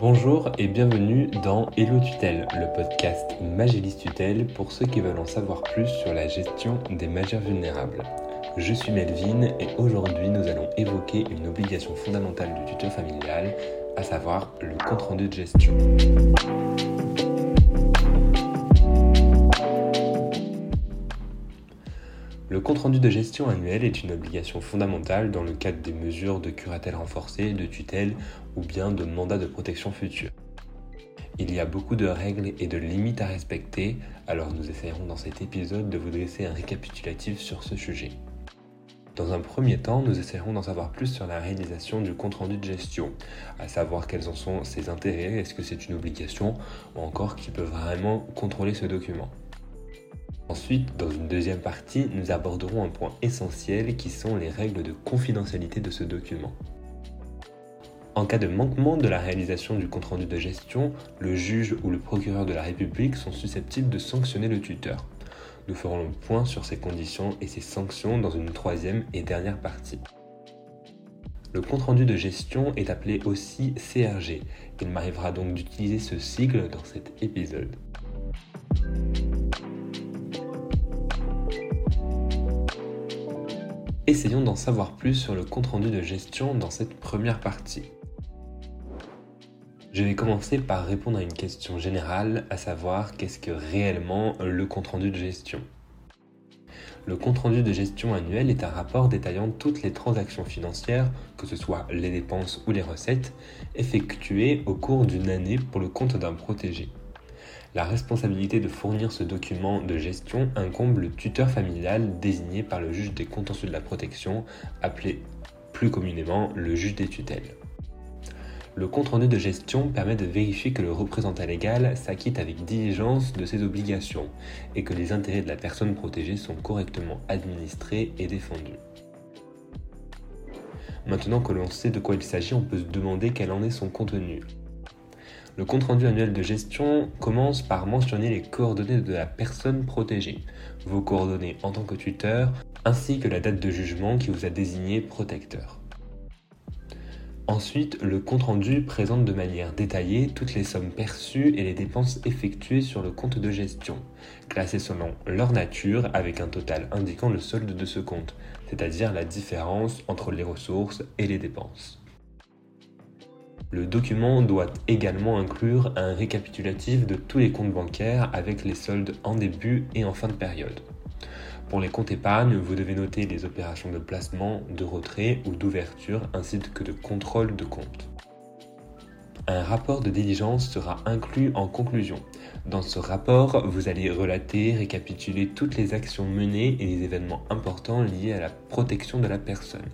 Bonjour et bienvenue dans Hello Tutelle, le podcast Magélis Tutelle pour ceux qui veulent en savoir plus sur la gestion des majeurs vulnérables. Je suis Melvin et aujourd'hui nous allons évoquer une obligation fondamentale du tuteur familial, à savoir le compte-rendu de gestion. Le compte-rendu de gestion annuel est une obligation fondamentale dans le cadre des mesures de curatelle renforcée, de tutelle ou bien de mandat de protection future. Il y a beaucoup de règles et de limites à respecter, alors nous essayerons dans cet épisode de vous dresser un récapitulatif sur ce sujet. Dans un premier temps, nous essaierons d'en savoir plus sur la réalisation du compte-rendu de gestion, à savoir quels en sont ses intérêts, est-ce que c'est une obligation, ou encore qui peut vraiment contrôler ce document. Ensuite, dans une deuxième partie, nous aborderons un point essentiel qui sont les règles de confidentialité de ce document. En cas de manquement de la réalisation du compte-rendu de gestion, le juge ou le procureur de la République sont susceptibles de sanctionner le tuteur. Nous ferons le point sur ces conditions et ces sanctions dans une troisième et dernière partie. Le compte-rendu de gestion est appelé aussi CRG. Il m'arrivera donc d'utiliser ce sigle dans cet épisode. Essayons d'en savoir plus sur le compte-rendu de gestion dans cette première partie. Je vais commencer par répondre à une question générale, à savoir qu'est-ce que réellement le compte-rendu de gestion. Le compte-rendu de gestion annuel est un rapport détaillant toutes les transactions financières, que ce soit les dépenses ou les recettes, effectuées au cours d'une année pour le compte d'un protégé. La responsabilité de fournir ce document de gestion incombe le tuteur familial désigné par le juge des contentieux de la protection, appelé plus communément le juge des tutelles. Le compte-rendu de gestion permet de vérifier que le représentant légal s'acquitte avec diligence de ses obligations et que les intérêts de la personne protégée sont correctement administrés et défendus. Maintenant que l'on sait de quoi il s'agit, on peut se demander quel en est son contenu. Le compte-rendu annuel de gestion commence par mentionner les coordonnées de la personne protégée, vos coordonnées en tant que tuteur, ainsi que la date de jugement qui vous a désigné protecteur. Ensuite, le compte-rendu présente de manière détaillée toutes les sommes perçues et les dépenses effectuées sur le compte de gestion, classées selon leur nature avec un total indiquant le solde de ce compte, c'est-à-dire la différence entre les ressources et les dépenses. Le document doit également inclure un récapitulatif de tous les comptes bancaires avec les soldes en début et en fin de période. Pour les comptes épargne, vous devez noter les opérations de placement, de retrait ou d'ouverture ainsi que de contrôle de compte. Un rapport de diligence sera inclus en conclusion. Dans ce rapport, vous allez relater, récapituler toutes les actions menées et les événements importants liés à la protection de la personne.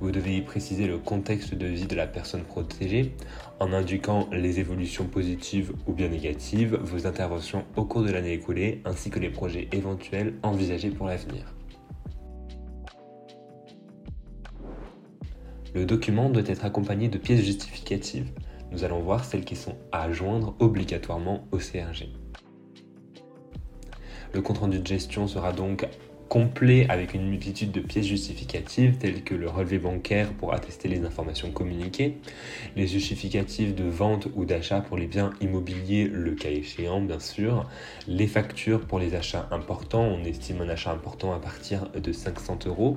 Vous devez y préciser le contexte de vie de la personne protégée en indiquant les évolutions positives ou bien négatives, vos interventions au cours de l'année écoulée ainsi que les projets éventuels envisagés pour l'avenir. Le document doit être accompagné de pièces justificatives nous allons voir celles qui sont à joindre obligatoirement au CRG. Le compte-rendu de gestion sera donc complet avec une multitude de pièces justificatives telles que le relevé bancaire pour attester les informations communiquées, les justificatifs de vente ou d'achat pour les biens immobiliers, le cas échéant bien sûr, les factures pour les achats importants, on estime un achat important à partir de 500 euros,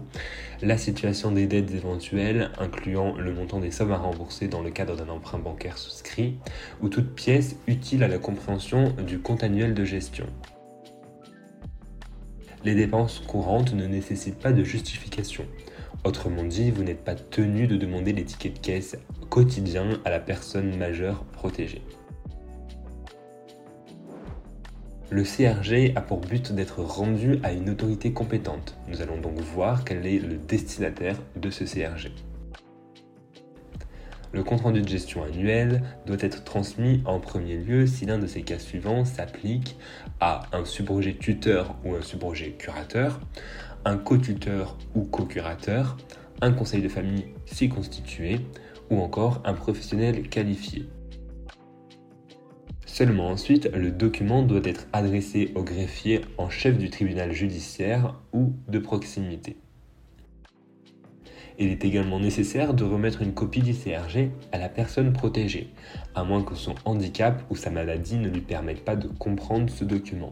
la situation des dettes éventuelles incluant le montant des sommes à rembourser dans le cadre d'un emprunt bancaire souscrit, ou toute pièce utile à la compréhension du compte annuel de gestion. Les dépenses courantes ne nécessitent pas de justification. Autrement dit, vous n'êtes pas tenu de demander les tickets de caisse quotidiens à la personne majeure protégée. Le CRG a pour but d'être rendu à une autorité compétente. Nous allons donc voir quel est le destinataire de ce CRG. Le compte-rendu de gestion annuel doit être transmis en premier lieu si l'un de ces cas suivants s'applique à un subrogé tuteur ou un subrogé curateur, un co-tuteur ou co-curateur, un conseil de famille si constitué, ou encore un professionnel qualifié. Seulement ensuite, le document doit être adressé au greffier en chef du tribunal judiciaire ou de proximité. Il est également nécessaire de remettre une copie du CRG à la personne protégée, à moins que son handicap ou sa maladie ne lui permettent pas de comprendre ce document.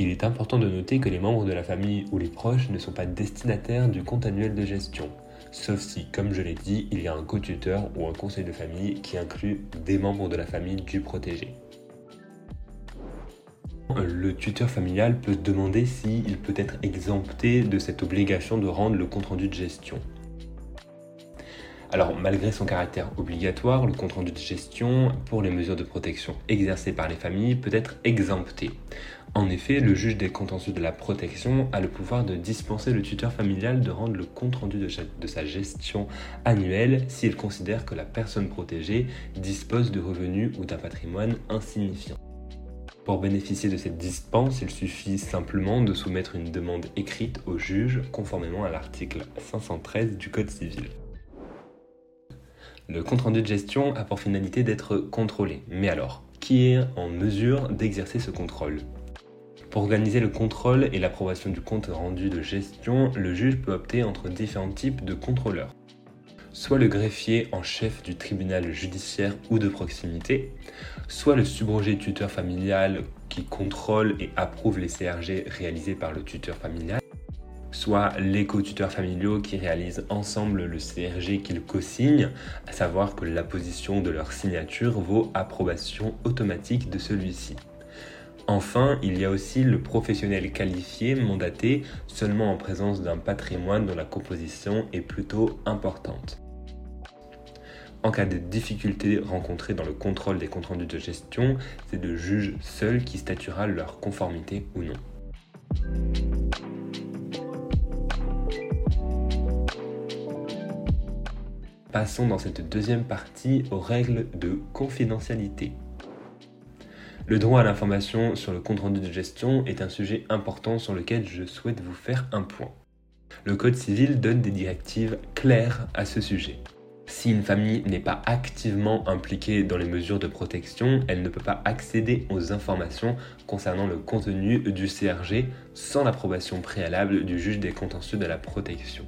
Il est important de noter que les membres de la famille ou les proches ne sont pas destinataires du compte annuel de gestion, sauf si, comme je l'ai dit, il y a un co-tuteur ou un conseil de famille qui inclut des membres de la famille du protégé. Le tuteur familial peut demander s'il peut être exempté de cette obligation de rendre le compte-rendu de gestion. Alors, malgré son caractère obligatoire, le compte-rendu de gestion pour les mesures de protection exercées par les familles peut être exempté. En effet, le juge des contentieux de la protection a le pouvoir de dispenser le tuteur familial de rendre le compte-rendu de, sa gestion annuelle s'il considère que la personne protégée dispose de revenus ou d'un patrimoine insignifiant. Pour bénéficier de cette dispense, il suffit simplement de soumettre une demande écrite au juge conformément à l'article 513 du Code civil. Le compte-rendu de gestion a pour finalité d'être contrôlé. Mais alors, qui est en mesure d'exercer ce contrôle? Pour organiser le contrôle et l'approbation du compte rendu de gestion, le juge peut opter entre différents types de contrôleurs. Soit le greffier en chef du tribunal judiciaire ou de proximité, soit le subrogé tuteur familial qui contrôle et approuve les CRG réalisés par le tuteur familial, soit les co-tuteurs familiaux qui réalisent ensemble le CRG qu'ils co-signent, à savoir que l'apposition de leur signature vaut approbation automatique de celui-ci. Enfin, il y a aussi le professionnel qualifié mandaté seulement en présence d'un patrimoine dont la composition est plutôt importante. En cas de difficultés rencontrées dans le contrôle des comptes rendus de gestion, c'est le juge seul qui statuera leur conformité ou non. Passons dans cette deuxième partie aux règles de confidentialité. Le droit à l'information sur le compte-rendu de gestion est un sujet important sur lequel je souhaite vous faire un point. Le Code civil donne des directives claires à ce sujet. Si une famille n'est pas activement impliquée dans les mesures de protection, elle ne peut pas accéder aux informations concernant le contenu du CRG sans l'approbation préalable du juge des contentieux de la protection.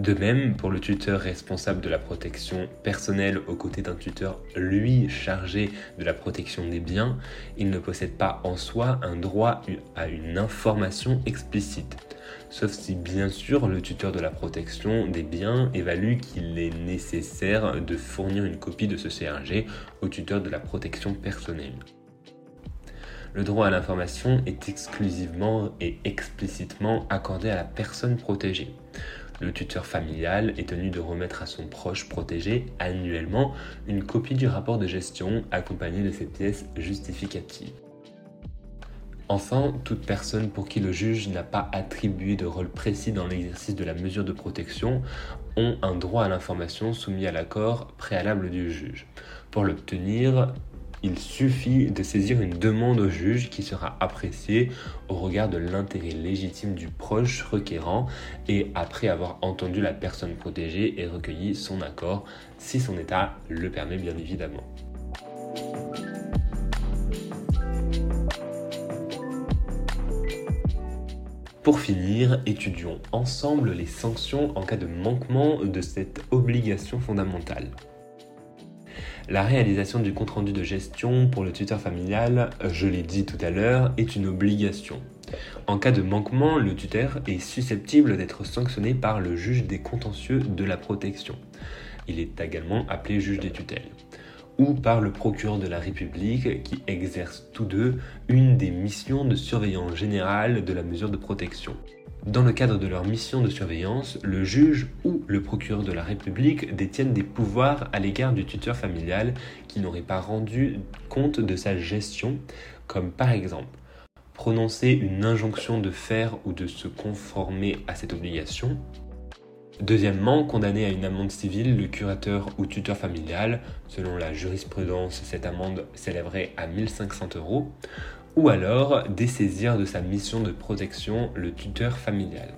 De même, pour le tuteur responsable de la protection personnelle aux côtés d'un tuteur, lui, chargé de la protection des biens, il ne possède pas en soi un droit à une information explicite. Sauf si, bien sûr, le tuteur de la protection des biens évalue qu'il est nécessaire de fournir une copie de ce CRG au tuteur de la protection personnelle. Le droit à l'information est exclusivement et explicitement accordé à la personne protégée. Le tuteur familial est tenu de remettre à son proche protégé annuellement une copie du rapport de gestion accompagnée de ses pièces justificatives. Enfin, toute personne pour qui le juge n'a pas attribué de rôle précis dans l'exercice de la mesure de protection ont un droit à l'information soumis à l'accord préalable du juge. Pour l'obtenir, il suffit de saisir une demande au juge qui sera appréciée au regard de l'intérêt légitime du proche requérant et après avoir entendu la personne protégée et recueilli son accord, si son état le permet bien évidemment. Pour finir, étudions ensemble les sanctions en cas de manquement de cette obligation fondamentale. La réalisation du compte-rendu de gestion pour le tuteur familial, je l'ai dit tout à l'heure, est une obligation. En cas de manquement, le tuteur est susceptible d'être sanctionné par le juge des contentieux de la protection. Il est également appelé juge des tutelles ou par le procureur de la République qui exerce tous deux une des missions de surveillance générale de la mesure de protection. Dans le cadre de leur mission de surveillance, le juge ou le procureur de la République détiennent des pouvoirs à l'égard du tuteur familial qui n'aurait pas rendu compte de sa gestion, comme par exemple prononcer une injonction de faire ou de se conformer à cette obligation. Deuxièmement, condamner à une amende civile le curateur ou tuteur familial. Selon la jurisprudence, cette amende s'élèverait à 1500 euros ou alors dessaisir de sa mission de protection le tuteur familial.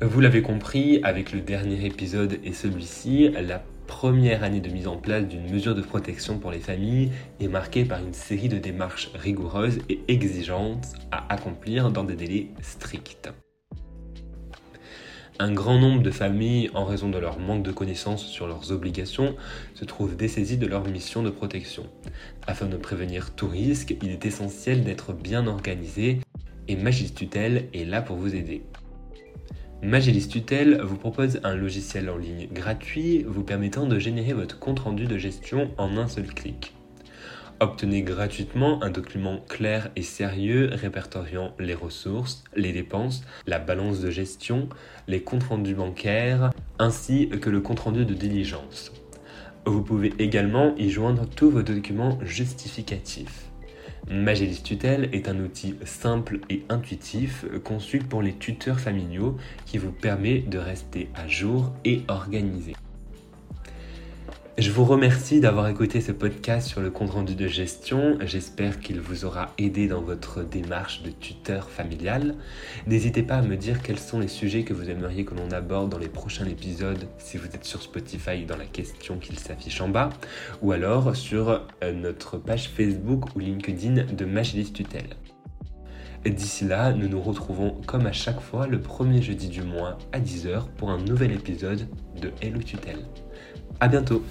Vous l'avez compris, avec le dernier épisode et celui-ci, la première année de mise en place d'une mesure de protection pour les familles est marquée par une série de démarches rigoureuses et exigeantes à accomplir dans des délais stricts. Un grand nombre de familles, en raison de leur manque de connaissances sur leurs obligations, se trouvent dessaisies de leur mission de protection. Afin de prévenir tout risque, il est essentiel d'être bien organisé et Magis Tutel est là pour vous aider. Magilis Tutel vous propose un logiciel en ligne gratuit vous permettant de générer votre compte-rendu de gestion en un seul clic. Obtenez gratuitement un document clair et sérieux répertoriant les ressources, les dépenses, la balance de gestion, les comptes rendus bancaires, ainsi que le compte rendu de diligence. Vous pouvez également y joindre tous vos documents justificatifs. Magélis Tutel est un outil simple et intuitif conçu pour les tuteurs familiaux qui vous permet de rester à jour et organisé. Je vous remercie d'avoir écouté ce podcast sur le compte rendu de gestion. J'espère qu'il vous aura aidé dans votre démarche de tuteur familial. N'hésitez pas à me dire quels sont les sujets que vous aimeriez que l'on aborde dans les prochains épisodes si vous êtes sur Spotify dans la question qu'il s'affiche en bas ou alors sur euh, notre page Facebook ou LinkedIn de Magilis Tutel. D'ici là, nous nous retrouvons comme à chaque fois le premier jeudi du mois à 10h pour un nouvel épisode de Hello Tutel. A bientôt.